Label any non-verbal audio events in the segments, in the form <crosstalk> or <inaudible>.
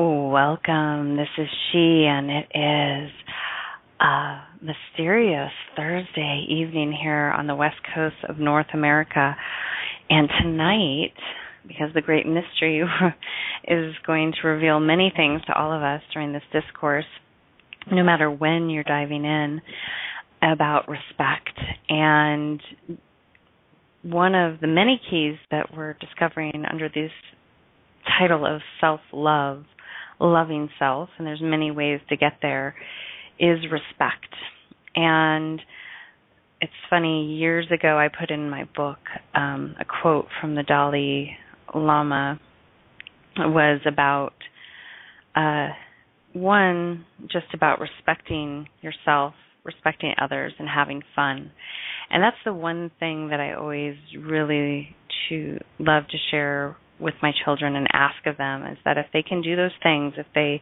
Welcome. This is she, and it is a mysterious Thursday evening here on the west coast of North America. And tonight, because the great mystery <laughs> is going to reveal many things to all of us during this discourse, no matter when you're diving in, about respect. And one of the many keys that we're discovering under this title of self love loving self, and there's many ways to get there, is respect. And it's funny, years ago I put in my book um, a quote from the Dalai Lama was about uh, one, just about respecting yourself, respecting others, and having fun. And that's the one thing that I always really to love to share with my children and ask of them is that if they can do those things, if they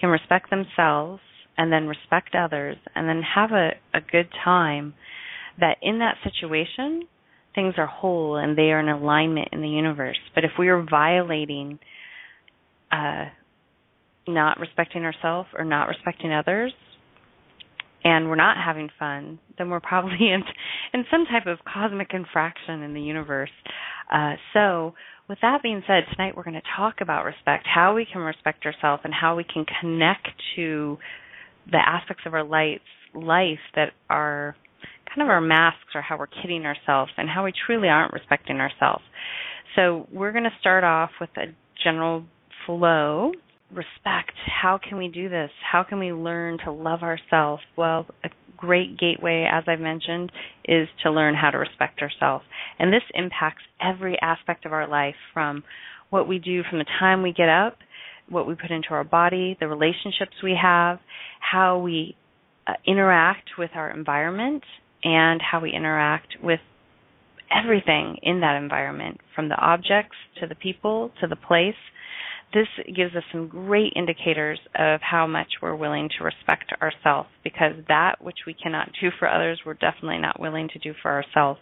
can respect themselves and then respect others and then have a, a good time, that in that situation, things are whole and they are in alignment in the universe. But if we are violating, uh, not respecting ourselves or not respecting others, and we're not having fun, then we're probably <laughs> in in some type of cosmic infraction in the universe. Uh, so with that being said, tonight we're going to talk about respect, how we can respect ourselves, and how we can connect to the aspects of our life, life that are kind of our masks or how we're kidding ourselves and how we truly aren't respecting ourselves. So we're going to start off with a general flow. Respect. How can we do this? How can we learn to love ourselves? Well, a great gateway, as I've mentioned, is to learn how to respect ourselves. And this impacts every aspect of our life from what we do from the time we get up, what we put into our body, the relationships we have, how we uh, interact with our environment, and how we interact with everything in that environment from the objects to the people to the place this gives us some great indicators of how much we're willing to respect ourselves because that which we cannot do for others, we're definitely not willing to do for ourselves.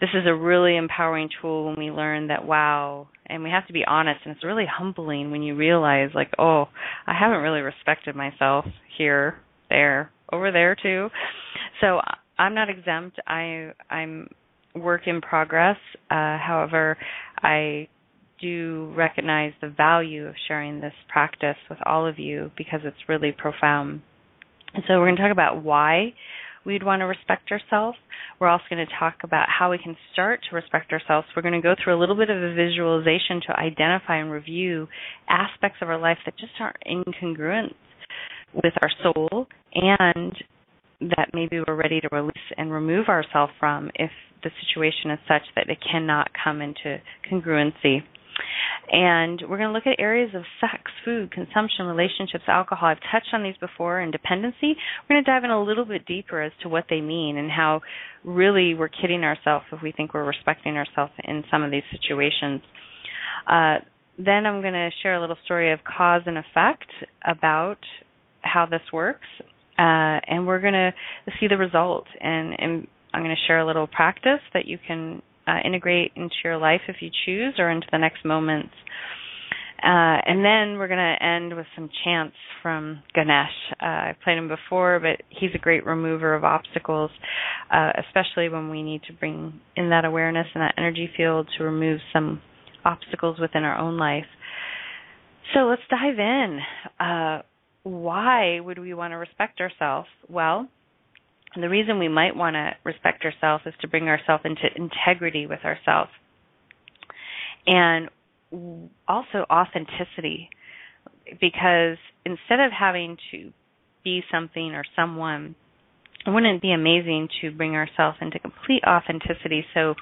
This is a really empowering tool when we learn that, wow, and we have to be honest, and it's really humbling when you realize, like, oh, I haven't really respected myself here, there, over there too. So I'm not exempt. I I'm work in progress. Uh, however, I do recognize the value of sharing this practice with all of you because it's really profound. And so we're going to talk about why we'd want to respect ourselves. We're also going to talk about how we can start to respect ourselves. We're going to go through a little bit of a visualization to identify and review aspects of our life that just aren't incongruent with our soul and that maybe we're ready to release and remove ourselves from if the situation is such that it cannot come into congruency. And we're going to look at areas of sex, food, consumption, relationships, alcohol. I've touched on these before, and dependency. We're going to dive in a little bit deeper as to what they mean and how really we're kidding ourselves if we think we're respecting ourselves in some of these situations. Uh, then I'm going to share a little story of cause and effect about how this works, uh, and we're going to see the result. And, and I'm going to share a little practice that you can uh, integrate into your life if you choose or into the next moments. Uh, and then we're going to end with some chants from Ganesh. Uh, I've played him before, but he's a great remover of obstacles, uh, especially when we need to bring in that awareness and that energy field to remove some obstacles within our own life. So let's dive in. Uh, why would we want to respect ourselves? Well, and the reason we might want to respect ourselves is to bring ourselves into integrity with ourselves. And also authenticity. Because instead of having to be something or someone, wouldn't it be amazing to bring ourselves into complete authenticity so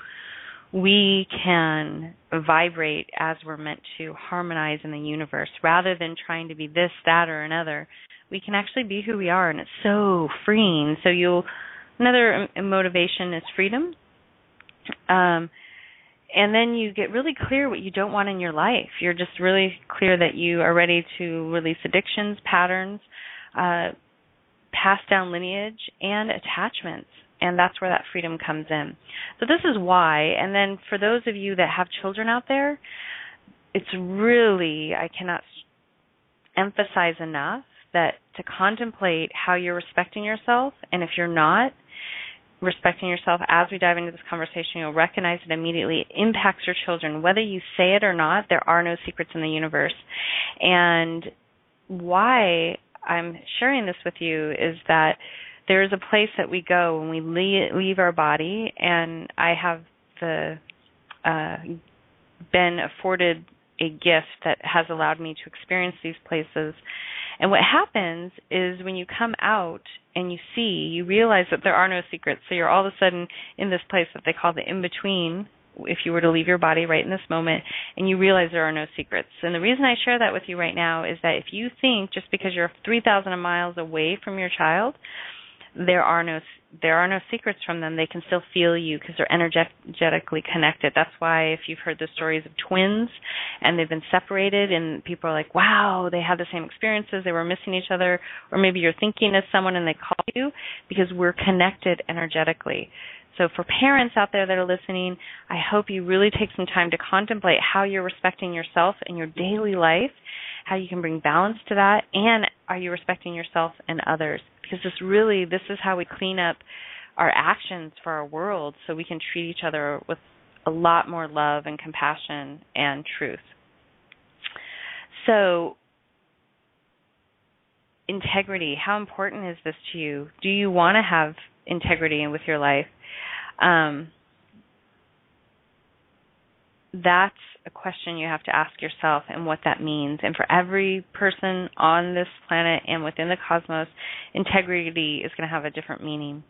we can vibrate as we're meant to harmonize in the universe rather than trying to be this, that, or another we can actually be who we are and it's so freeing. So you'll another motivation is freedom. Um and then you get really clear what you don't want in your life. You're just really clear that you are ready to release addictions patterns uh pass down lineage and attachments. And that's where that freedom comes in. So this is why. And then for those of you that have children out there it's really i cannot emphasize enough that to contemplate how you're respecting yourself, and if you're not respecting yourself as we dive into this conversation, you'll recognize it immediately. It impacts your children. Whether you say it or not, there are no secrets in the universe. And why I'm sharing this with you is that there is a place that we go when we leave, our body, and I have the uh, been afforded a gift that has allowed me to experience these places. And what happens is when you come out and you see, you realize that there are no secrets. So you're all of a sudden in this place that they call the in between, if you were to leave your body right in this moment, and you realize there are no secrets. And the reason I share that with you right now is that if you think just because you're 3,000 miles away from your child, there are no there are no secrets from them. They can still feel you because they're energetically connected. That's why if you've heard the stories of twins and they've been separated and people are like, "Wow, they had the same experiences. They were missing each other." Or maybe you're thinking of someone and they call you because we're connected energetically. So for parents out there that are listening, I hope you really take some time to contemplate how you're respecting yourself in your daily life, how you can bring balance to that, and are you respecting yourself and others? because this really this is how we clean up our actions for our world so we can treat each other with a lot more love and compassion and truth. So integrity, how important is this to you? Do you want to have integrity with your life? Um, that's a question you have to ask yourself and what that means. And for every person on this planet and within the cosmos, integrity is going to have a different meaning.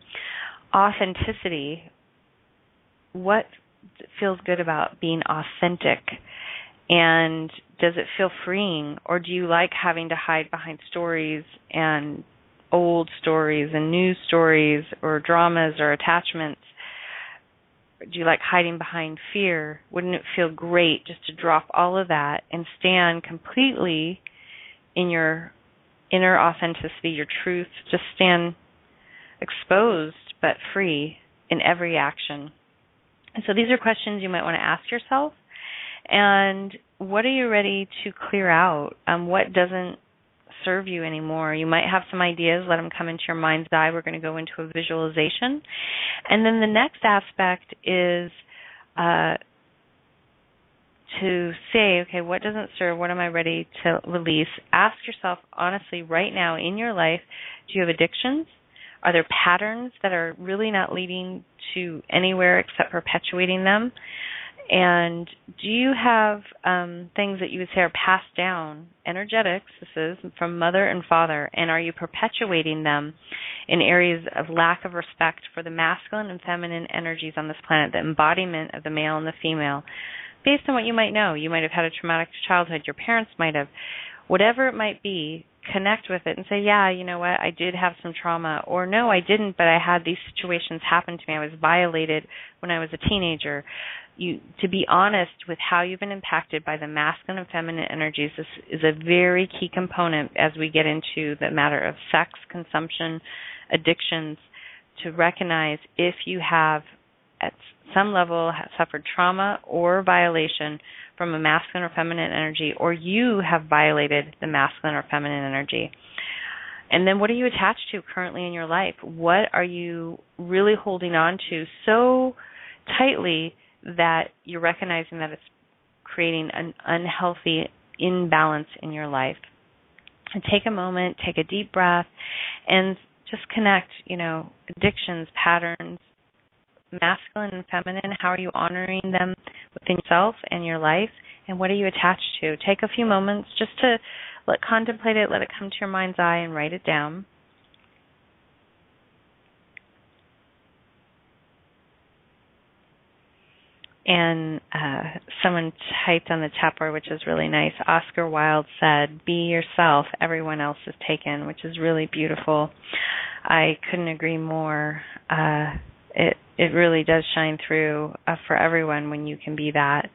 Authenticity, what feels good about being authentic? And does it feel freeing? Or do you like having to hide behind stories and old stories and new stories or dramas or attachments? Do you like hiding behind fear? Wouldn't it feel great just to drop all of that and stand completely in your inner authenticity, your truth, just stand exposed but free in every action? And so these are questions you might want to ask yourself. And what are you ready to clear out? Um, what doesn't serve you anymore. You might have some ideas, let them come into your mind's eye. We're going to go into a visualization. And then the next aspect is uh, to say, okay, what doesn't serve? What am I ready to release? Ask yourself honestly right now in your life do you have addictions? Are there patterns that are really not leading to anywhere except perpetuating them? And do you have um, things that you would say are passed down, energetics, this is, from mother and father, and are you perpetuating them in areas of lack of respect for the masculine and feminine energies on this planet, the embodiment of the male and the female? Based on what you might know, you might have had a traumatic childhood, your parents might have. Whatever it might be, connect with it and say, yeah, you know what, I did have some trauma, or no, I didn't, but I had these situations happen to me. I was violated when I was a teenager. You to be honest with how you've been impacted by the masculine and feminine energies this is a very key component as we get into the matter of sex consumption addictions to recognize if you have at some level suffered trauma or violation from a masculine or feminine energy or you have violated the masculine or feminine energy and then what are you attached to currently in your life what are you really holding on to so tightly that you're recognizing that it's creating an unhealthy imbalance in your life. And take a moment, take a deep breath, and just connect, you know, addictions, patterns, masculine and feminine, how are you honoring them within yourself and your life, and what are you attached to? Take a few moments just to let contemplate it, let it come to your mind's eye and write it down. and uh, someone typed on the chat board, which is really nice. Oscar Wilde said, "Be yourself. Everyone else is taken," which is really beautiful. I couldn't agree more. Uh, it it really does shine through uh, for everyone when you can be that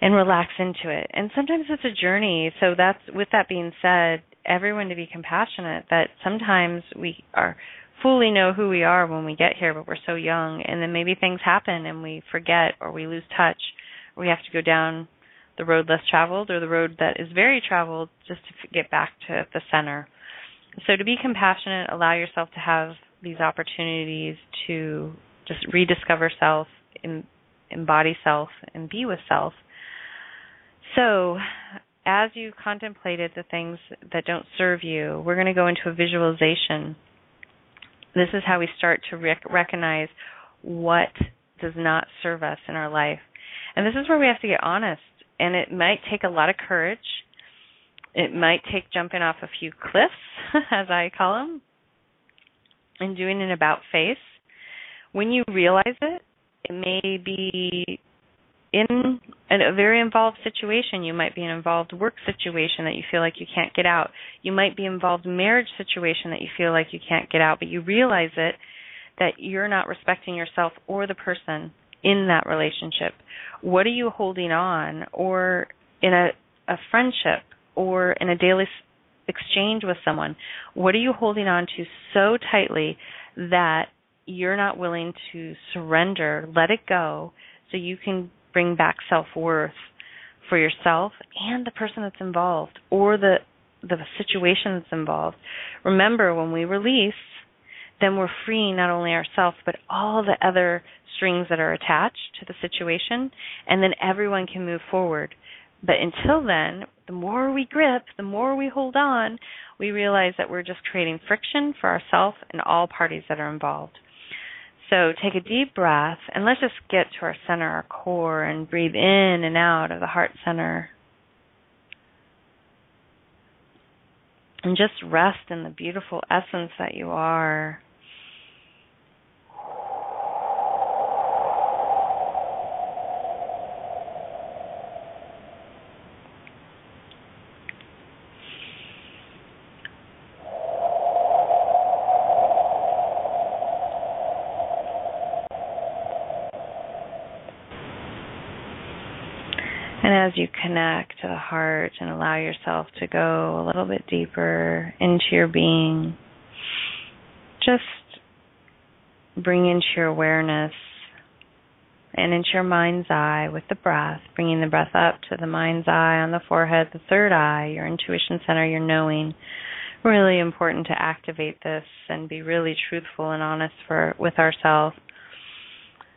and relax into it. And sometimes it's a journey. So that's with that being said, everyone to be compassionate. That sometimes we are fully know who we are when we get here, but we're so young, and then maybe things happen and we forget or we lose touch, or we have to go down the road less traveled or the road that is very traveled just to get back to the center. So to be compassionate, allow yourself to have these opportunities to just rediscover self, embody self, and be with self. So, as you contemplated the things that don't serve you, we're going to go into a visualization. This is how we start to rec- recognize what does not serve us in our life. And this is where we have to get honest. And it might take a lot of courage. It might take jumping off a few cliffs, <laughs> as I call them, and doing an about face. When you realize it, it may be in a very involved situation. You might be in an involved work situation that you feel like you can't get out. You might be involved marriage situation that you feel like you can't get out, but you realize it that you're not respecting yourself or the person in that relationship. What are you holding on or in a a friendship or in a daily exchange with someone? What are you holding on to so tightly that you're not willing to surrender, let it go so you can bring back self-worth for yourself and the person that's involved or the the situation that's involved. Remember when we release, then we're freeing not only ourselves but all the other strings that are attached to the situation and then everyone can move forward. But until then, the more we grip, the more we hold on, we realize that we're just creating friction for ourselves and all parties that are involved. So take a deep breath and let's just get to our center, our core, and breathe in and out of the heart center. And just rest in the beautiful essence that you are. And as connect to the heart and allow yourself to go a little bit deeper into your being, just bring into your awareness and into your mind's eye with the breath, bringing the breath up to the mind's eye on the forehead, the third eye, your intuition center, your knowing. Really important to activate this and be really truthful and honest for with ourselves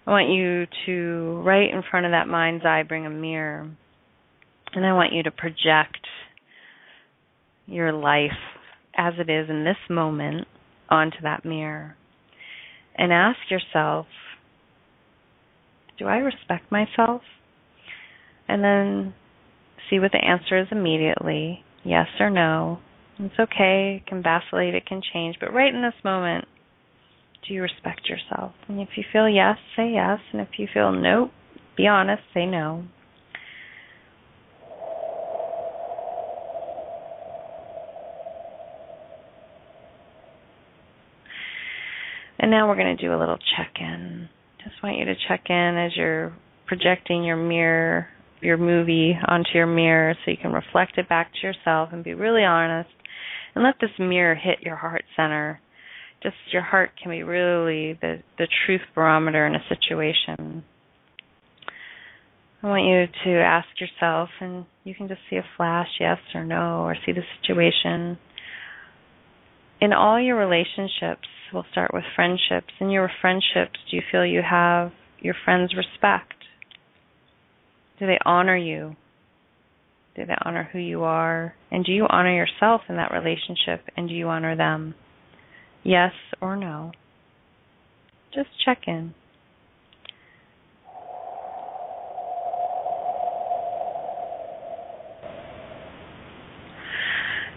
I want you to, right in front of that mind's eye, bring a mirror. And I want you to project your life as it is in this moment onto that mirror. And ask yourself, do I respect myself? And then see what the answer is immediately yes or no. It's okay, it can vacillate, it can change, but right in this moment, do you respect yourself? And if you feel yes, say yes. And if you feel no, be honest, say no. And now we're going to do a little check in. Just want you to check in as you're projecting your mirror, your movie onto your mirror so you can reflect it back to yourself and be really honest. And let this mirror hit your heart center just your heart can be really the the truth barometer in a situation. I want you to ask yourself, and you can just see a flash, yes or no, or see the situation. In all your relationships, we'll start with friendships. In your friendships, do you feel you have your friends' respect? Do they honor you? Do they honor who you are? And do you honor yourself in that relationship? And do you honor them? Yes or no. Just check in.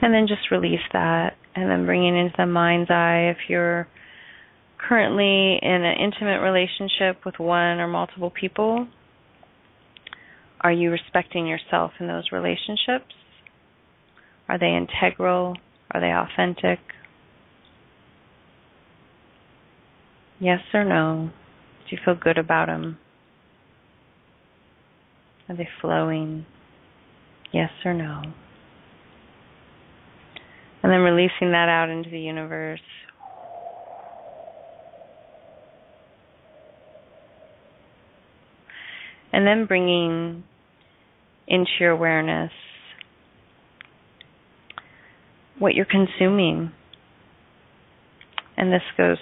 And then just release that and then bringing into the mind's eye if you're currently in an intimate relationship with one or multiple people. Are you respecting yourself in those relationships? Are they integral? Are they authentic? Yes or no? Do you feel good about them? Are they flowing? Yes or no? And then releasing that out into the universe. And then bringing into your awareness what you're consuming. And this goes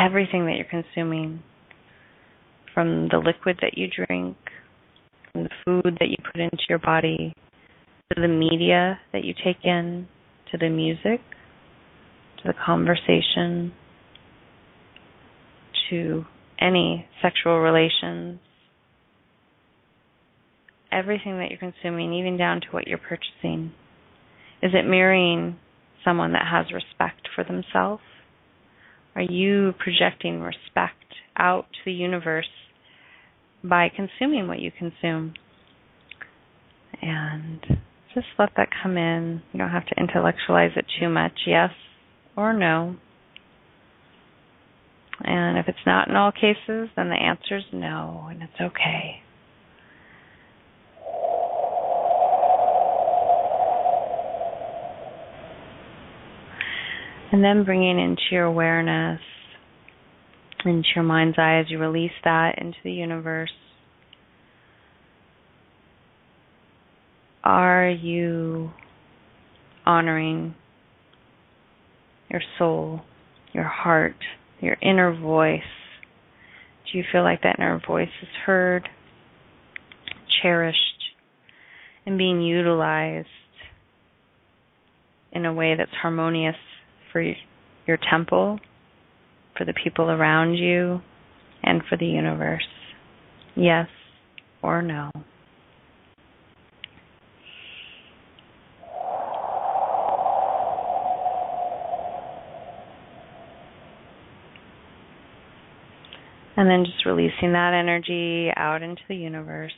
everything that you're consuming from the liquid that you drink, from the food that you put into your body, to the media that you take in, to the music, to the conversation, to any sexual relations, everything that you're consuming, even down to what you're purchasing. Is it mirroring someone that has respect for themselves? Are you projecting respect out to the universe by consuming what you consume? And just let that come in. You don't have to intellectualize it too much, yes or no. And if it's not in all cases, then the answer is no, and it's okay. And then bringing into your awareness, into your mind's eye as you release that into the universe. Are you honoring your soul, your heart, your inner voice? Do you feel like that inner voice is heard, cherished, and being utilized in a way that's harmonious for your temple, for the people around you, and for the universe? Yes or no? And then just releasing that energy out into the universe.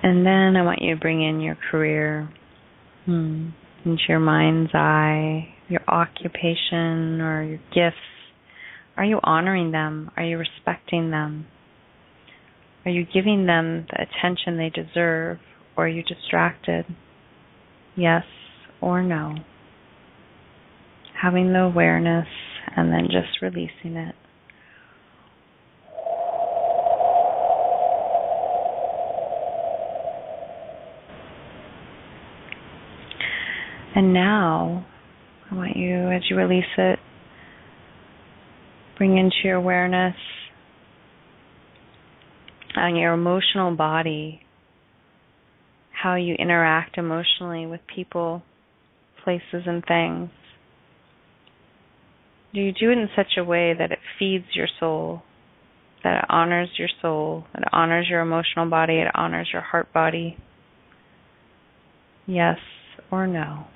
And then I want you to bring in your career into your mind's eye, your occupation or your gifts. Are you honoring them? Are you respecting them? Are you giving them the attention they deserve or are you distracted? Yes or no? Having the awareness and then just releasing it. And now, I want you, as you release it, bring into your awareness on your emotional body how you interact emotionally with people, places, and things. Do you do it in such a way that it feeds your soul, that it honors your soul, it honors your emotional body, it honors your heart body? Yes or no?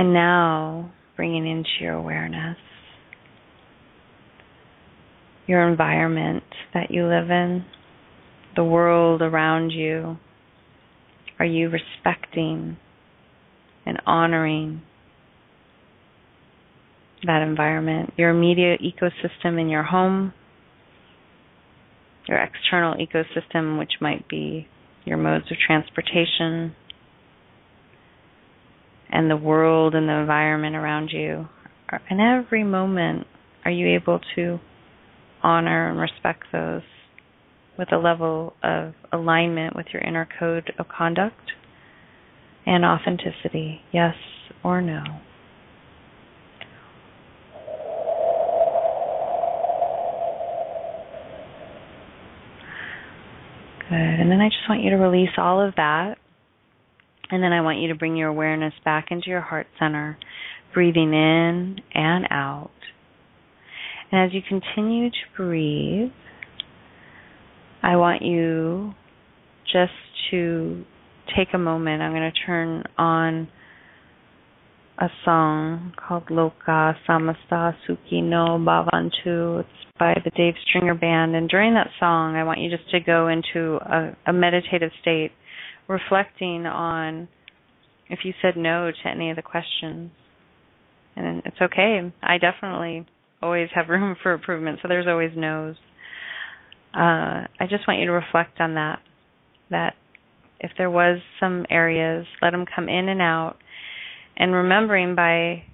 And now bringing into your awareness your environment that you live in, the world around you. Are you respecting and honoring that environment? Your immediate ecosystem in your home, your external ecosystem, which might be your modes of transportation, and the world and the environment around you. In every moment, are you able to honor and respect those with a level of alignment with your inner code of conduct and authenticity? Yes or no? Good. And then I just want you to release all of that and then I want you to bring your awareness back into your heart center, breathing in and out. And as you continue to breathe, I want you just to take a moment. I'm going to turn on a song called Loka Samasta Sukhino Bhavantu. It's by the Dave Stringer Band. And during that song, I want you just to go into a, a meditative state reflecting on if you said no to any of the questions. And it's okay. I definitely always have <laughs> room for improvement, so there's always no's. Uh, I just want you to reflect on that. That if there was some areas, let them come in and out, and remembering by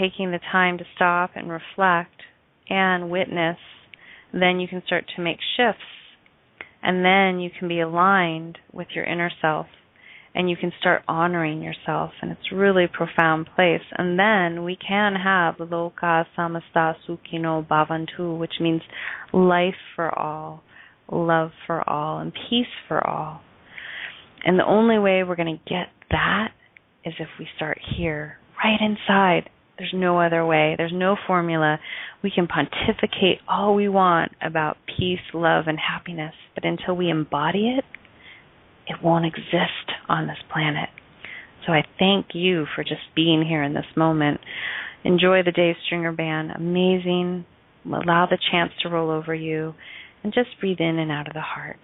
taking the time to stop and reflect and witness, then you can start to make shifts, and then you can be aligned with your inner self and you can start honoring yourself and it's really profound place. And then we can have loka samasta sukhino bhavantu which means life for all love for all and peace for all. And the only way we're going to get that is if we start here right inside there's no other way there's no formula we can pontificate all we want about peace love and happiness but until we embody it it won't exist on this planet. So I thank you for just being here in this moment. Enjoy the Dave Stringer Band. Amazing. Allow the chance to roll over you and just breathe in and out of the heart.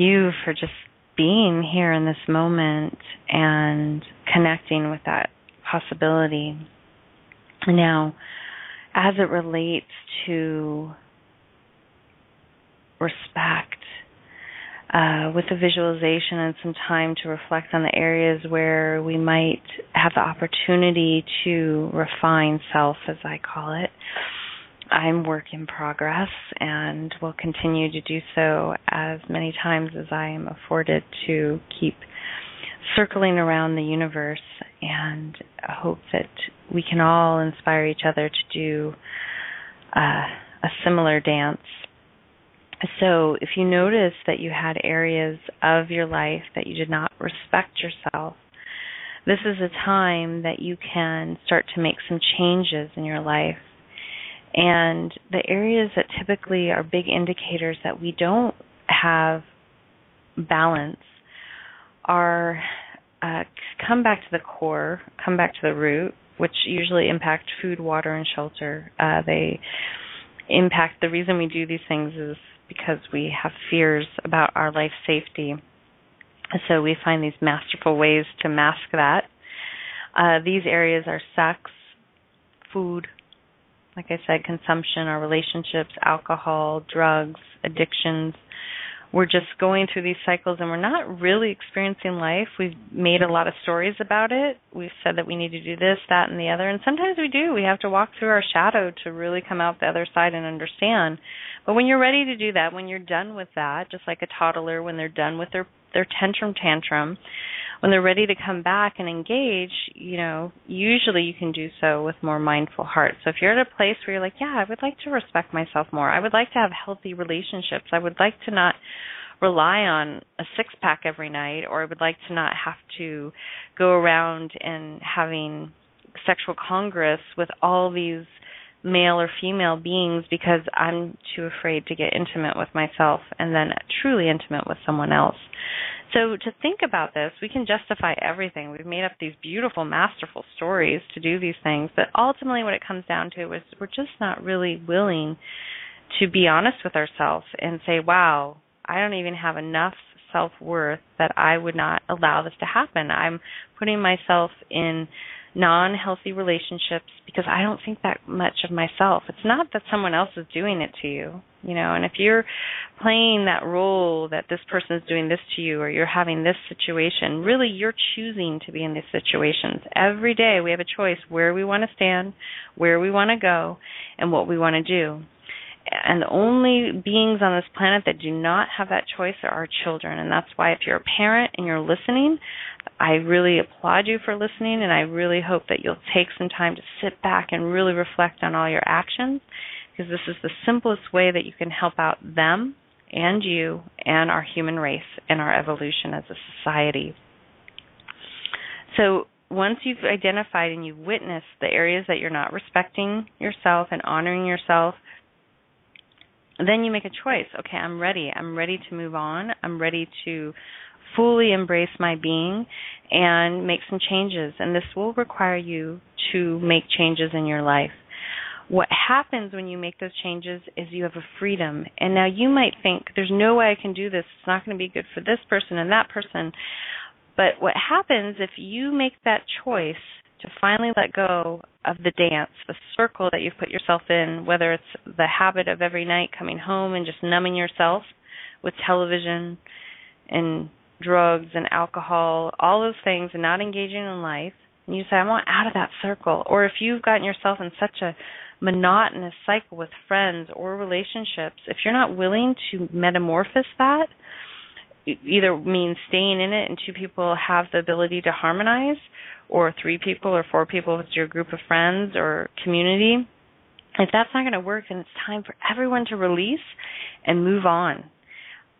You for just being here in this moment and connecting with that possibility. Now, as it relates to respect, uh, with the visualization and some time to reflect on the areas where we might have the opportunity to refine self, as I call it. I'm work in progress and will continue to do so as many times as I am afforded to keep circling around the universe and hope that we can all inspire each other to do uh, a similar dance. So, if you notice that you had areas of your life that you did not respect yourself, this is a time that you can start to make some changes in your life and the areas that typically are big indicators that we don't have balance are uh, come back to the core, come back to the root, which usually impact food, water, and shelter. Uh, they impact the reason we do these things is because we have fears about our life safety. So we find these masterful ways to mask that. Uh, these areas are sex, food, like I said, consumption, our relationships, alcohol, drugs, addictions. We're just going through these cycles and we're not really experiencing life. We've made a lot of stories about it. We've said that we need to do this, that, and the other. And sometimes we do. We have to walk through our shadow to really come out the other side and understand. But when you're ready to do that, when you're done with that, just like a toddler when they're done with their their tantrum tantrum, when they're ready to come back and engage, you know, usually you can do so with more mindful heart. So if you're at a place where you're like, yeah, I would like to respect myself more. I would like to have healthy relationships. I would like to not rely on a six pack every night or I would like to not have to go around and having sexual congress with all these male or female beings because I'm too afraid to get intimate with myself and then truly intimate with someone else. So to think about this, we can justify everything. We've made up these beautiful, masterful stories to do these things, but ultimately what it comes down to is we're just not really willing to be honest with ourselves and say, wow, I don't even have enough self worth that I would not allow this to happen. I'm putting myself in non healthy relationships because I don't think that much of myself. It's not that someone else is doing it to you, you know, and if you're playing that role that this person is doing this to you or you're having this situation, really you're choosing to be in these situations. Every day we have a choice where we want to stand, where we want to go, and what we want to do and the only beings on this planet that do not have that choice are our children. And that's why if you're a parent and you're listening i really applaud you for listening and i really hope that you'll take some time to sit back and really reflect on all your actions because this is the simplest way that you can help out them and you and our human race and our evolution as a society. So once you've identified and you've witnessed the areas that you're not respecting yourself and honoring yourself then you make a choice. Okay, I'm ready. I'm ready to move on. I'm ready to fully embrace my being and make some changes. And this will require you to make changes in your life. What happens when you make those changes is you have a freedom. And now you might think, there's no way I can do this. It's not going to be good for this person and that person. But what happens if you make that choice to finally let go of the dance, the circle that you've put yourself in, whether it's the habit of every night coming home and just numbing yourself with television and drugs and alcohol, all those things, and not engaging in life, and you say, I want out of that circle. Or if you've gotten yourself in such a monotonous cycle with friends or relationships, if you're not willing to metamorphose that, either means staying in it and two people have the ability to harmonize or three people or four people with your group of friends or community. If that's not going to work then it's time for everyone to release and move on.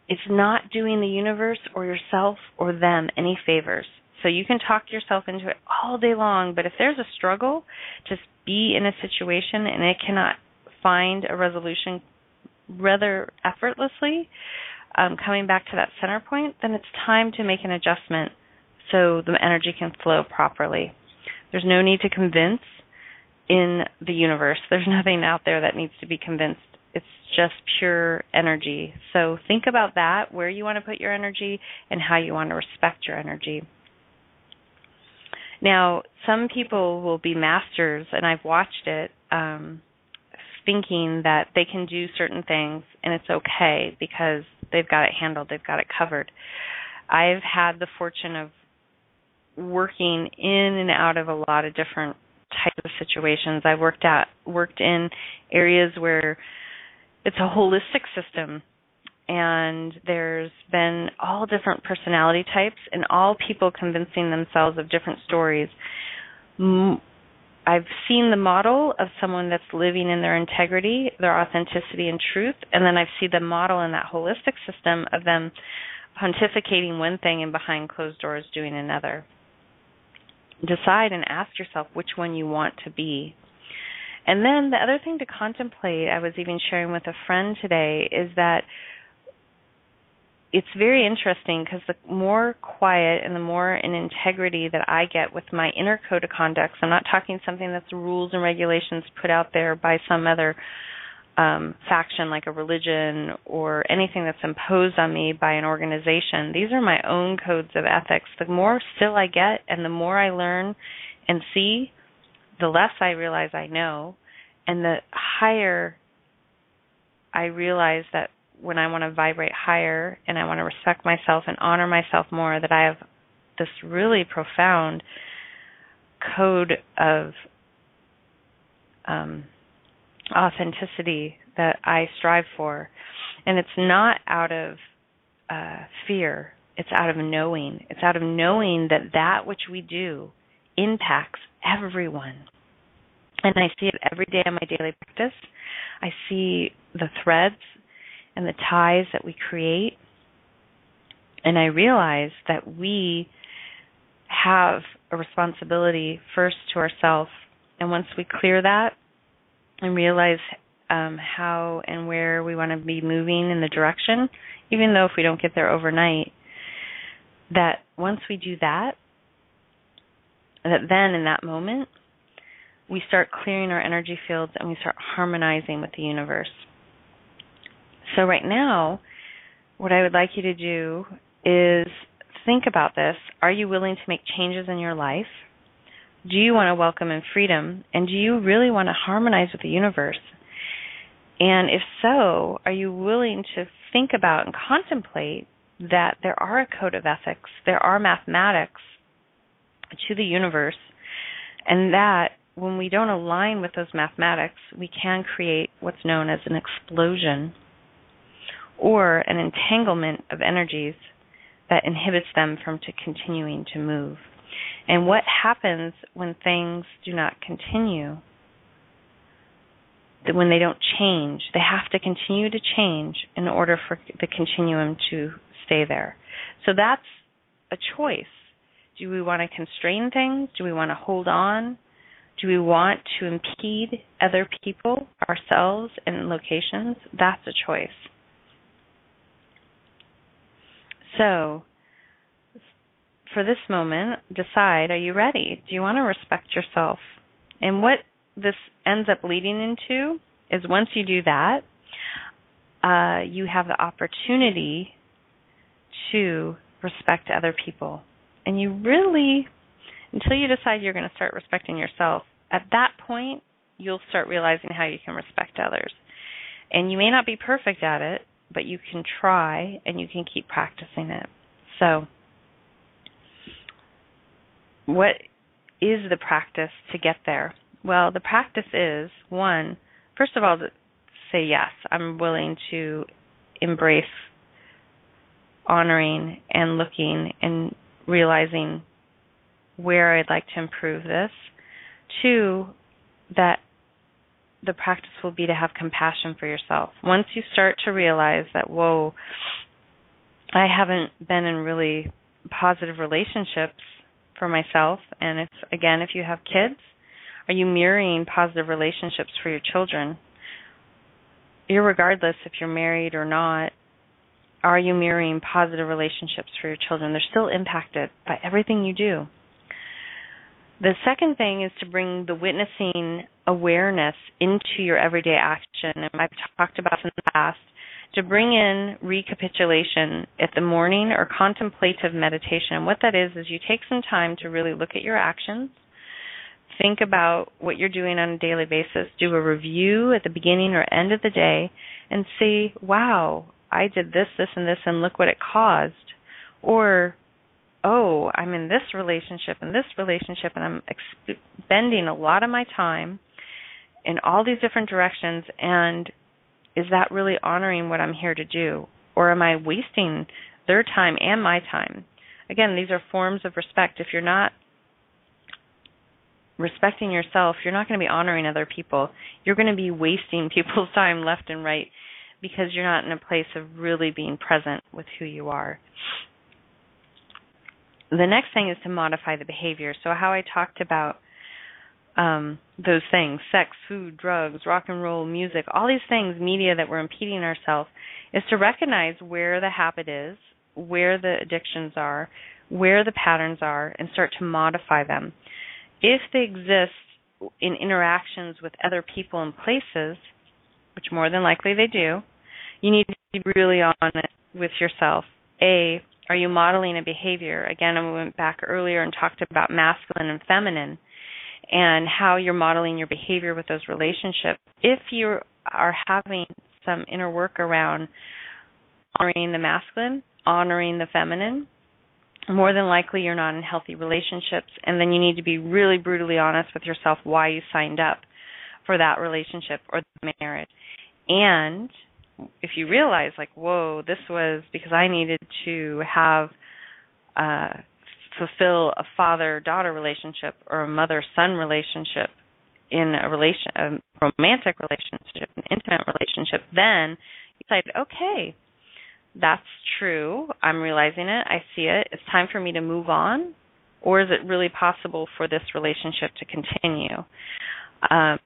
It's not doing the universe or yourself or them any favors. So you can talk yourself into it all day long but if there's a struggle just be in a situation and it cannot find a resolution rather effortlessly um, coming back to that center point, then it's time to make an adjustment so the energy can flow properly. There's no need to convince in the universe. There's <laughs> nothing out there that needs to be convinced. It's just pure energy. So think about that, where you want to put your energy and how you want to respect your energy. Now, some people will be masters, and I've watched it, um, thinking that they can do certain things and it's okay because they've got it handled, they've got it covered. I've had the fortune of working in and out of a lot of different types of situations. I've worked at worked in areas where it's a holistic system and there's been all different personality types and all people convincing themselves of different stories. I've seen the model of someone that's living in their integrity, their authenticity and truth, and then I've seen the model in that holistic system of them pontificating one thing and behind closed doors doing another. Decide and ask yourself which one you want to be. And then the other thing to contemplate, I was even sharing with a friend today, is that it's very interesting because the more quiet and the more in integrity that I get with my inner code of conduct, I'm not talking something that's rules and regulations put out there by some other um, faction like a religion or anything that's imposed on me by an organization. These are my own codes of ethics. The more still I get and the more I learn and see, the less I realize I know, and the higher I realize that when I want to vibrate higher and I want to respect myself and honor myself more, that I have this really profound code of um, authenticity that I strive for. And it's not out of uh, fear, it's out of knowing. It's out of knowing that that which we do impacts everyone. And I see it every day in my daily practice. I see the threads and the ties that we create. And I realize that we have a responsibility first to ourselves. And once we clear that and realize um, how and where we want to be moving in the direction, even though if we don't get there overnight, that once we do that, that then in that moment, we start clearing our energy fields and we start harmonizing with the universe. So, right now, what I would like you to do is think about this. Are you willing to make changes in your life? Do you want to welcome in freedom? And do you really want to harmonize with the universe? And if so, are you willing to think about and contemplate that there are a code of ethics, there are mathematics to the universe, and that when we don't align with those mathematics, we can create what's known as an explosion or an entanglement of energies that inhibits them from to continuing to move. And what happens when things do not continue? When they don't change, they have to continue to change in order for the continuum to stay there. So that's a choice. Do we want to constrain things? Do we want to hold on? Do we want to impede other people, ourselves, and locations? That's a choice. So, for this moment, decide are you ready? Do you want to respect yourself? And what this ends up leading into is once you do that, uh, you have the opportunity to respect other people. And you really, until you decide you're going to start respecting yourself, at that point, you'll start realizing how you can respect others. And you may not be perfect at it, but you can try and you can keep practicing it. So, what is the practice to get there? Well, the practice is one, first of all, to say yes, I'm willing to embrace honoring and looking and realizing where I'd like to improve this. Two, that the practice will be to have compassion for yourself. Once you start to realize that, whoa, I haven't been in really positive relationships for myself, and if again, if you have kids, are you mirroring positive relationships for your children? Irregardless if you're married or not, are you mirroring positive relationships for your children? They're still impacted by everything you do. The second thing is to bring the witnessing awareness into your everyday action. And I've talked about this in the past to bring in recapitulation at the morning or contemplative meditation. And what that is, is you take some time to really look at your actions, think about what you're doing on a daily basis, do a review at the beginning or end of the day, and see, wow, I did this, this, and this, and look what it caused. Or, oh, I'm in this relationship and this relationship, and I'm expending a lot of my time in all these different directions, and is that really honoring what I'm here to do? Or am I wasting their time and my time? Again, these are forms of respect. If you're not respecting yourself, you're not going to be honoring other people. You're going to be wasting <laughs> people's time left and right because you're not in a place of really being present with who you are. The next thing is to modify the behavior. So, how I talked about um, those things sex, food, drugs, rock and roll, music, all these things, media that we're impeding ourselves, is to recognize where the habit is, where the addictions are, where the patterns are, and start to modify them. If they exist in interactions with other people and places, which more than likely they do, you need to be really honest with yourself. A, are you modeling a behavior? Again, I went back earlier and talked about masculine and feminine and how you're modeling your behavior with those relationships. If you are having some inner work around honoring the masculine, honoring the feminine, more than likely you're not in healthy relationships and then you need to be really brutally honest with yourself why you signed up for that relationship or the marriage. And if you realize like, whoa, this was because I needed to have uh fulfill a father daughter relationship or a mother son relationship in a relation a romantic relationship an intimate relationship then you decide okay that's true. I'm realizing it. I see it. It's time for me to move on. Or is it really possible for this relationship to continue? Um,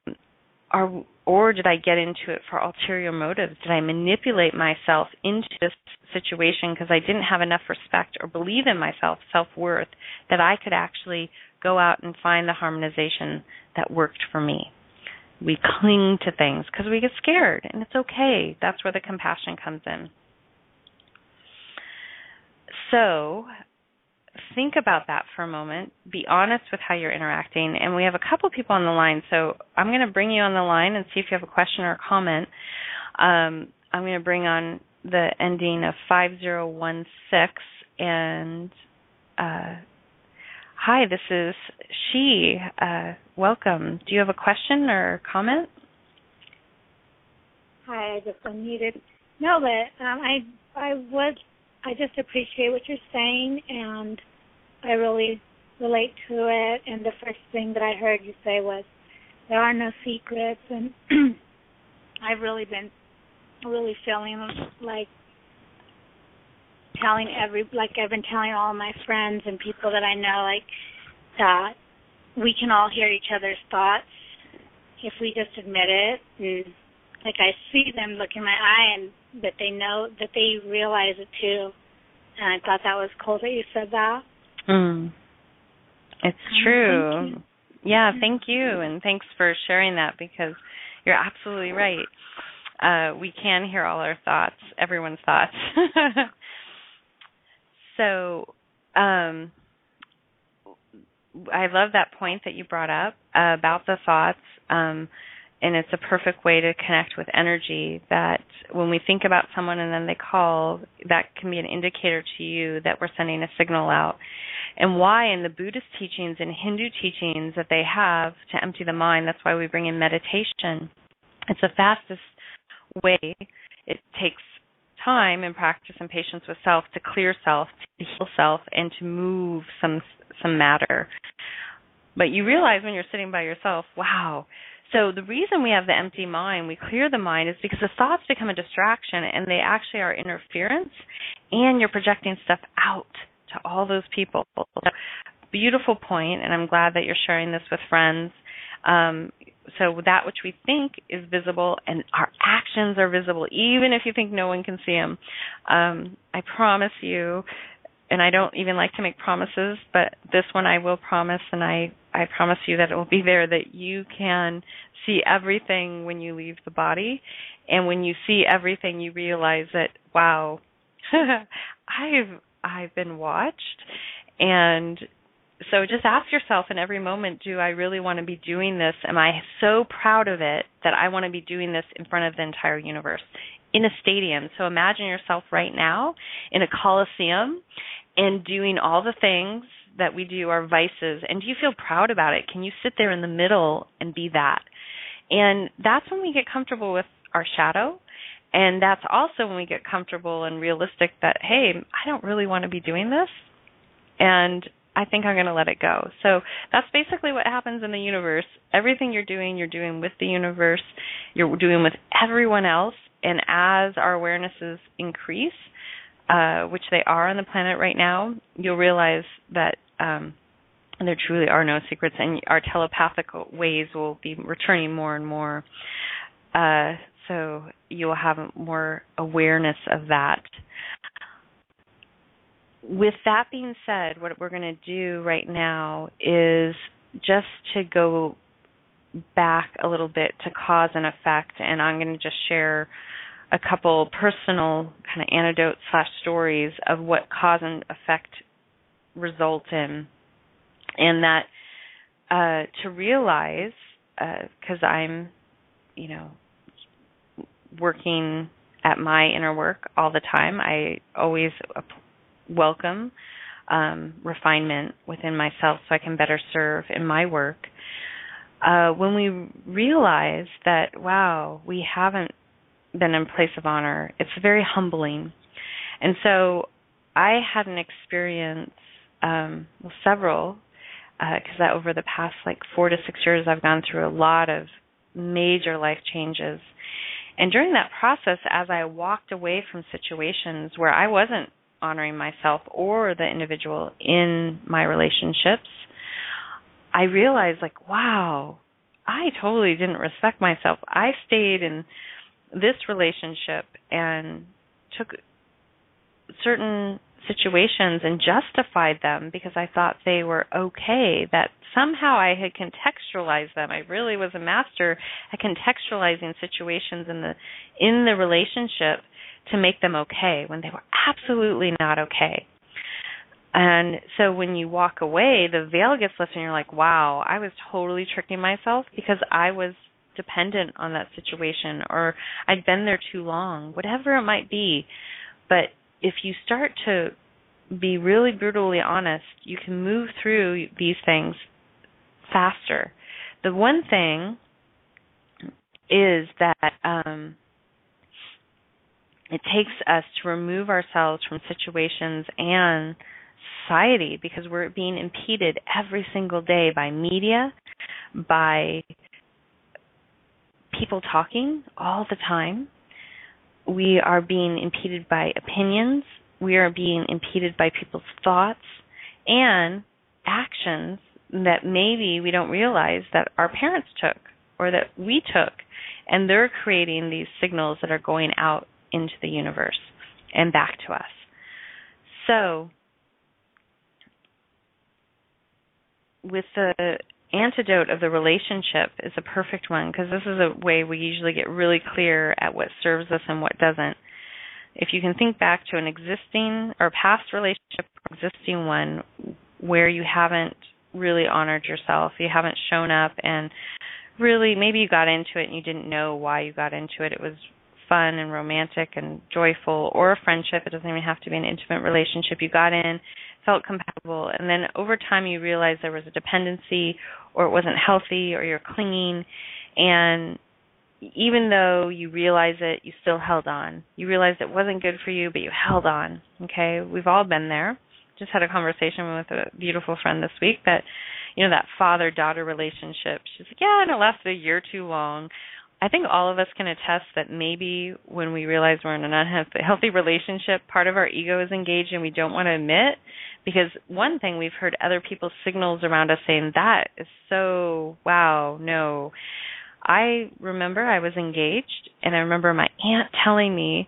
are or did I get into it for ulterior motives? Did I manipulate myself into this situation because I didn't have enough respect or believe in myself, self worth, that I could actually go out and find the harmonization that worked for me? We cling to things because we get scared, and it's okay. That's where the compassion comes in. So, think about that for a moment. Be honest with how you're interacting. And we have a couple people on the line, so I'm going to bring you on the line and see if you have a question or a comment. Um, I'm going to bring on the ending of 5016 and uh, hi, this is she. Uh, welcome. Do you have a question or comment? Hi, I just unmuted. No, but um, I I would I just appreciate what you're saying, and I really relate to it. And the first thing that I heard you say was, "There are no secrets," and <clears throat> I've really been really feeling like telling every like I've been telling all my friends and people that I know like that we can all hear each other's thoughts if we just admit it and like I see them look in my eye and that they know that they realize it too. And I thought that was cool that you said that. Mm. It's oh, true. Thank yeah, thank you and thanks for sharing that because you're absolutely right. Uh, we can hear all our thoughts, everyone's thoughts. <laughs> so, um, I love that point that you brought up uh, about the thoughts. Um, and it's a perfect way to connect with energy that when we think about someone and then they call that can be an indicator to you that we're sending a signal out. And why in the buddhist teachings and hindu teachings that they have to empty the mind that's why we bring in meditation. It's the fastest way it takes time and practice and patience with self to clear self to heal self and to move some some matter. But you realize when you're sitting by yourself wow so the reason we have the empty mind, we clear the mind, is because the thoughts become a distraction and they actually are interference, and you're projecting stuff out to all those people. Beautiful point, and I'm glad that you're sharing this with friends. Um, so that which we think is visible and our actions are visible even if you think no one can see them um, i promise you and i don't even like to make promises but this one i will promise and i i promise you that it will be there that you can see everything when you leave the body. And when you see everything you realize that wow <laughs> i've i've been watched. And so just ask yourself in every moment do i really want to be doing this? Am i so proud of it that i want to be doing this in front of the entire universe? In a stadium. So imagine yourself right now in a coliseum and doing all the things that we do are vices and do you feel proud about it can you sit there in the middle and be that and that's when we get comfortable with our shadow and that's also when we get comfortable and realistic that hey i don't really want to be doing this and I think I'm going to let it go. So that's basically what happens in the universe. Everything you're doing, you're doing with the universe, you're doing with everyone else. And as our awarenesses increase, uh, which they are on the planet right now, you'll realize that um, there truly are no secrets, and our telepathic ways will be returning more and more. Uh, so you'll have more awareness of that with that being said, what we're going to do right now is just to go back a little bit to cause and effect, and I'm going to just share a couple personal kind of anecdotes slash stories of what cause and effect result in, and that uh, to realize because uh, I'm, you know, working at my inner work all the time. I always welcome um, refinement within myself so I can better serve in my work. Uh, when we realize that, wow, we haven't been in place of honor, it's very humbling. And so I had an experience, um, well, several, because uh, over the past like four to six years, I've gone through a lot of major life changes. And during that process, as I walked away from situations where I wasn't honoring myself or the individual in my relationships, I realized like, wow, I totally didn't respect myself. I stayed in this relationship and took certain situations and justified them because I thought they were okay, that somehow I had contextualized them. I really was a master at contextualizing situations in the in the relationship to make them okay when they were absolutely not okay. And so when you walk away, the veil gets lifted and you're like, wow, I was totally tricking myself because I was dependent on that situation or I'd been there too long, whatever it might be. But if you start to be really brutally honest, you can move through these things faster. The one thing is that um, it takes us to remove ourselves from situations and society because we're being impeded every single day by media, by people talking all the time. We are being impeded by opinions. We are being impeded by people's thoughts and actions that maybe we don't realize that our parents took or that we took. And they're creating these signals that are going out into the universe and back to us. So, with the antidote of the relationship is a perfect one because this is a way we usually get really clear at what serves us and what doesn't. If you can think back to an existing or past relationship existing one where you haven't really honored yourself, you haven't shown up and really maybe you got into it and you didn't know why you got into it. It was fun and romantic and joyful or a friendship it doesn't even have to be an intimate relationship you got in felt compatible and then over time you realized there was a dependency or it wasn't healthy or you're clinging and even though you realize it you still held on. You realized it wasn't good for you but you held on okay? We've all been there. Just had a conversation with a beautiful friend this week that you know that father daughter relationship. She's like yeah and it lasted a year too long I think all of us can attest that maybe when we realize we're in an unhealthy relationship, part of our ego is engaged and we don't want to admit. Because one thing we've heard other people's signals around us saying that is so, wow, no. I remember I was engaged, and I remember my aunt telling me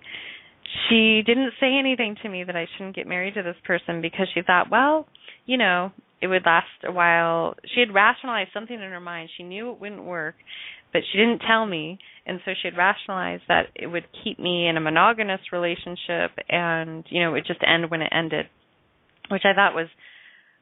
she didn't say anything to me that I shouldn't get married to this person because she thought, well, you know, it would last a while. She had rationalized something in her mind. She knew it wouldn't work, but she didn't tell me. And so she had rationalized that it would keep me in a monogamous relationship and, you know, it would just end when it ended, which I thought was,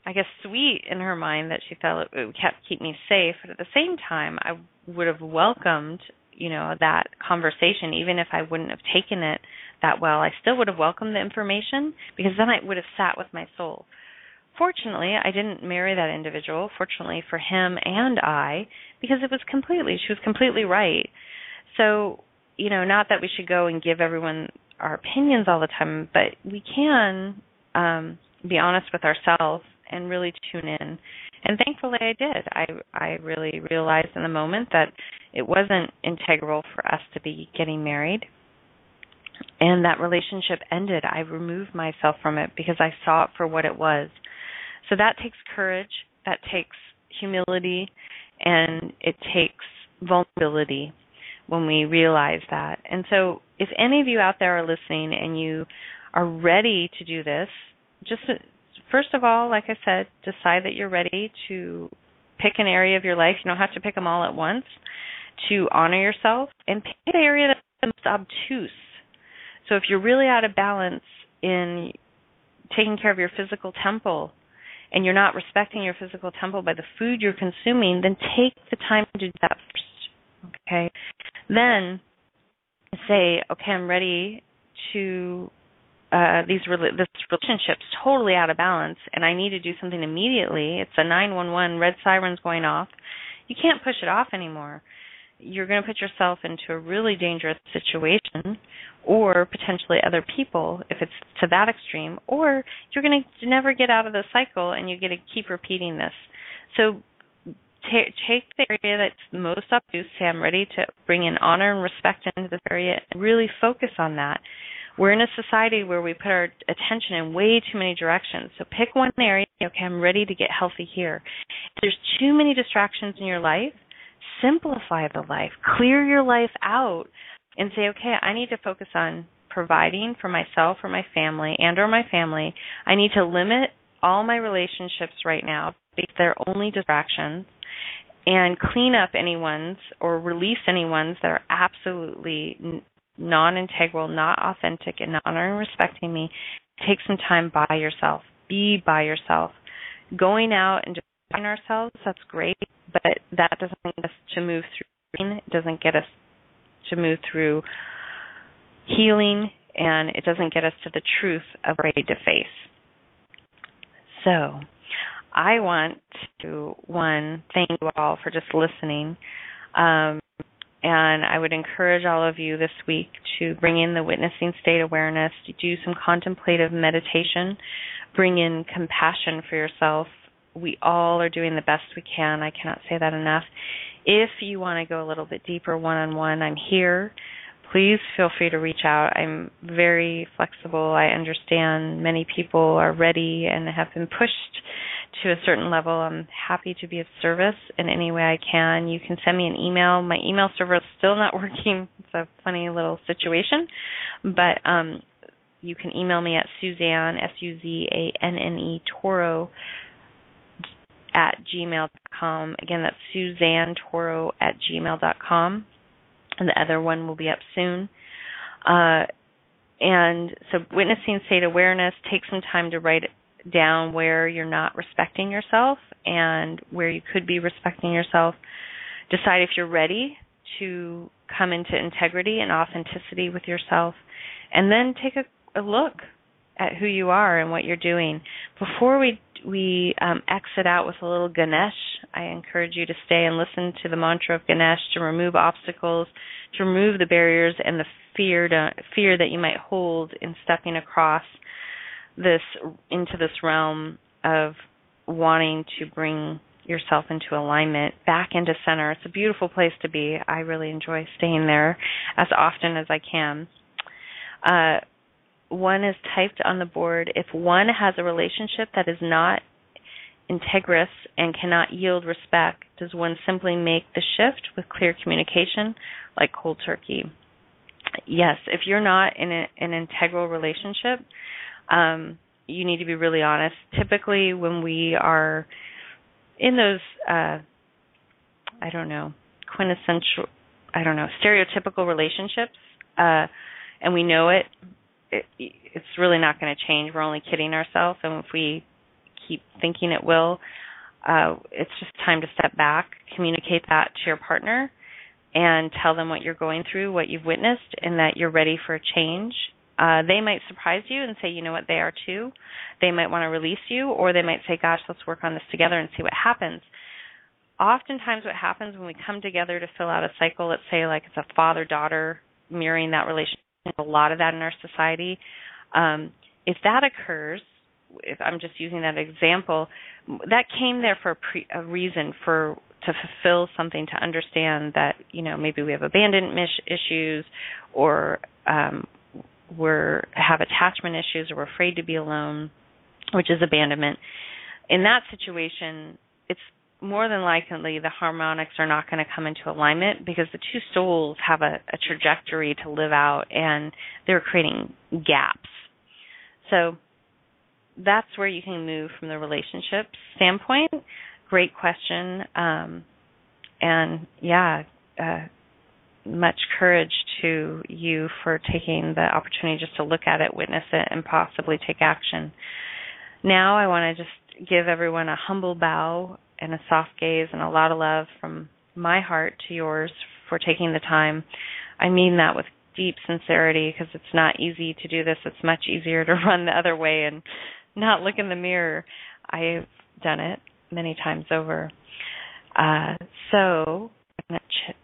I guess, sweet in her mind that she felt it would kept keep me safe. But at the same time, I would have welcomed, you know, that conversation, even if I wouldn't have taken it that well. I still would have welcomed the information because then I would have sat with my soul fortunately, I didn't marry that individual, fortunately for him and I, because it was completely, she was completely right. So, you know, not that we should go and give everyone our opinions all the time, but we can um be honest with ourselves and really tune in. And thankfully I did. I I really realized in the moment that it wasn't integral for us to be getting married. And that relationship ended. I removed myself from it because I saw it for what it was. So that takes courage, that takes humility, and it takes vulnerability when we realize that. And so, if any of you out there are listening and you are ready to do this, just first of all, like I said, decide that you're ready to pick an area of your life. You don't have to pick them all at once. To honor yourself and pick an area that's most obtuse. So if you're really out of balance in taking care of your physical temple, and you're not respecting your physical temple by the food you're consuming, then take the time to do that first. Okay? Then say, okay, I'm ready to uh these this relationship's totally out of balance and I need to do something immediately. It's a 911 red sirens going off. You can't push it off anymore you're going to put yourself into a really dangerous situation or potentially other people if it's to that extreme or you're going to never get out of the cycle and you get to keep repeating this. So t- take the area that's most obtuse say i'm ready to bring in honor and respect into this area and really focus on that. We're in a society where we put our attention in way too many directions. So pick one area okay i'm ready to get healthy here. If there's too many distractions in your life simplify the life, clear your life out and say, okay, I need to focus on providing for myself or my family and or my family. I need to limit all my relationships right now because they're only distractions and clean up anyone's or release anyone's that are absolutely non-integral, not authentic and not honoring respecting me. Take some time by yourself. Be by yourself. Going out and just ourselves, that's great but that doesn't get us to move through. It doesn't get us to move through healing, and it doesn't get us to the truth of afraid to face. So, I want to one thank you all for just listening. Um, and I would encourage all of you this week to bring in the witnessing state awareness, to do some contemplative meditation, bring in compassion for yourself, we all are doing the best we can. I cannot say that enough. If you want to go a little bit deeper one on one, I'm here. Please feel free to reach out. I'm very flexible. I understand many people are ready and have been pushed to a certain level. I'm happy to be of service in any way I can. You can send me an email. My email server is still not <laughs> working. It's a funny little situation. But um, you can email me at Suzanne, S U Z A N N E Toro at gmail.com. Again, that's Suzanne Toro at gmail.com. And the other one will be up soon. Uh, and so, witnessing state awareness, take some time to write down where you're not respecting yourself and where you could be respecting yourself. Decide if you're ready to come into integrity and authenticity with yourself. And then take a, a look at who you are and what you're doing. Before we we um, exit out with a little Ganesh, I encourage you to stay and listen to the mantra of Ganesh to remove obstacles, to remove the barriers and the fear to, fear that you might hold in stepping across this into this realm of wanting to bring yourself into alignment, back into center. It's a beautiful place to be. I really enjoy staying there as often as I can. Uh, one is typed on the board if one has a relationship that is not integrous and cannot yield respect, does one simply make the shift with clear communication, like cold turkey? Yes, if you're not in a, an integral relationship, um, you need to be really honest. Typically, when we are in those, uh, I don't know, quintessential, I don't know, stereotypical relationships, uh, and we know it, it it's really not going to change. We're only kidding ourselves, and if we keep thinking it will, uh, it's just time to step back, communicate that to your partner, and tell them what you're going through, what you've witnessed, and that you're ready for a change. Uh, they might surprise you and say, you know what, they are too. They might want to release you, or they might say, gosh, let's work on this together and see what happens. Oftentimes, what happens when we come together to fill out a cycle, let's say like it's a father daughter mirroring that relationship, a lot of that in our society. Um, if that occurs, if I'm just using that example, that came there for a, pre, a reason for to fulfill something to understand that you know maybe we have abandonment issues or um, we're have attachment issues or we're afraid to be alone, which is abandonment. In that situation, it's more than likely the harmonics are not going to come into alignment because the two souls have a, a trajectory to live out and they're creating gaps. So that's where you can move from the relationship standpoint. Great question. Um, and yeah, uh, much courage to you for taking the opportunity just to look at it, witness it, and possibly take action. Now, I want to just give everyone a humble bow and a soft gaze and a lot of love from my heart to yours for taking the time. I mean that with deep sincerity because it's not easy to do this. It's much easier to <laughs> run the other way and not look in the mirror. I've done it many times over. Uh, so I'm going to ch-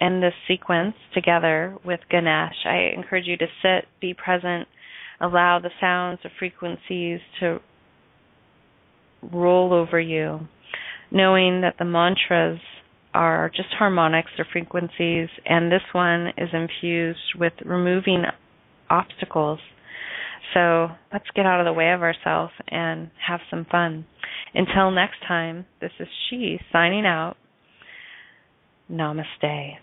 end this sequence together with Ganesh. I encourage you to sit, be present, allow the sounds, the frequencies to roll over you, knowing that the mantras are just harmonics or frequencies, and this one is infused with removing obstacles so let's get out of the way of ourselves and have some fun. Until next time, this is she signing out. Namaste.